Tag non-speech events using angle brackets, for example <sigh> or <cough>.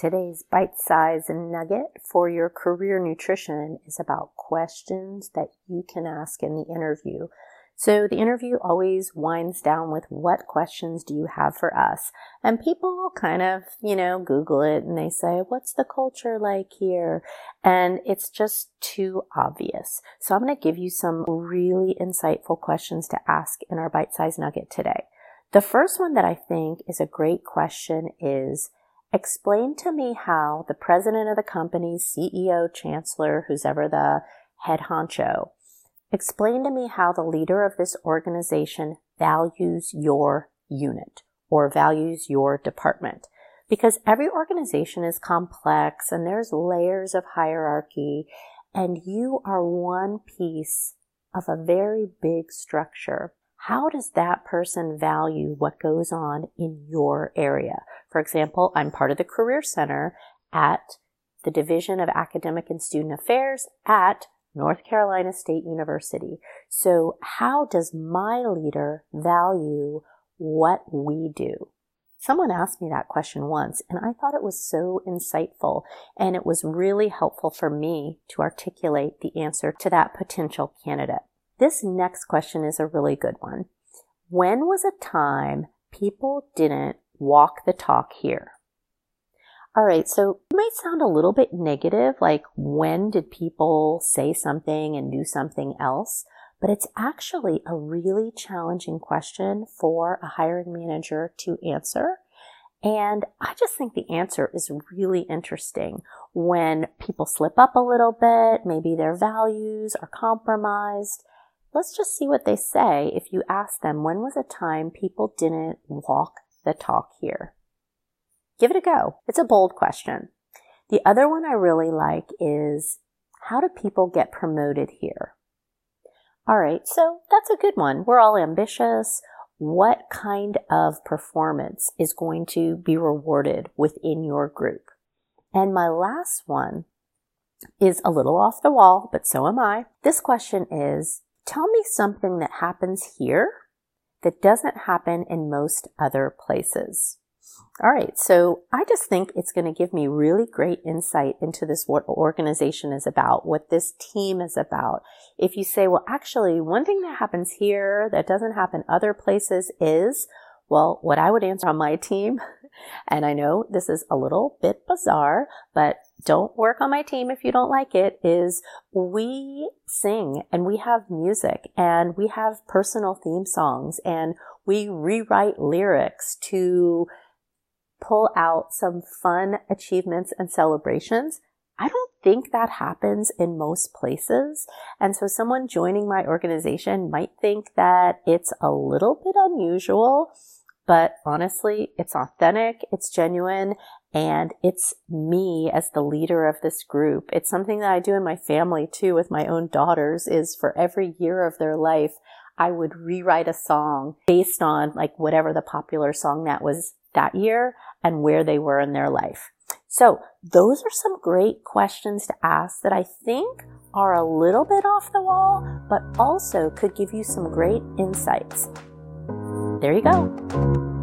Today's bite size nugget for your career nutrition is about questions that you can ask in the interview. So the interview always winds down with what questions do you have for us? And people kind of, you know, Google it and they say, what's the culture like here? And it's just too obvious. So I'm going to give you some really insightful questions to ask in our bite size nugget today. The first one that I think is a great question is, Explain to me how the president of the company, CEO, chancellor, who's ever the head honcho, explain to me how the leader of this organization values your unit or values your department. Because every organization is complex and there's layers of hierarchy and you are one piece of a very big structure. How does that person value what goes on in your area? For example, I'm part of the Career Center at the Division of Academic and Student Affairs at North Carolina State University. So how does my leader value what we do? Someone asked me that question once and I thought it was so insightful and it was really helpful for me to articulate the answer to that potential candidate. This next question is a really good one. When was a time people didn't walk the talk here. All right, so it might sound a little bit negative, like when did people say something and do something else? But it's actually a really challenging question for a hiring manager to answer. And I just think the answer is really interesting when people slip up a little bit, maybe their values are compromised. Let's just see what they say if you ask them when was a time people didn't walk the talk here? Give it a go. It's a bold question. The other one I really like is how do people get promoted here? All right, so that's a good one. We're all ambitious. What kind of performance is going to be rewarded within your group? And my last one is a little off the wall, but so am I. This question is tell me something that happens here that doesn't happen in most other places. All right, so I just think it's going to give me really great insight into this what organization is about, what this team is about. If you say, well, actually, one thing that happens here that doesn't happen other places is, well, what I would answer on my <laughs> team, and I know this is a little bit bizarre, but don't work on my team if you don't like it is we sing and we have music and we have personal theme songs and we rewrite lyrics to pull out some fun achievements and celebrations. I don't think that happens in most places. And so someone joining my organization might think that it's a little bit unusual, but honestly, it's authentic, it's genuine, and it's me as the leader of this group. It's something that I do in my family too with my own daughters is for every year of their life, I would rewrite a song based on like whatever the popular song that was that year and where they were in their life. So those are some great questions to ask that I think are a little bit off the wall, but also could give you some great insights. There you go.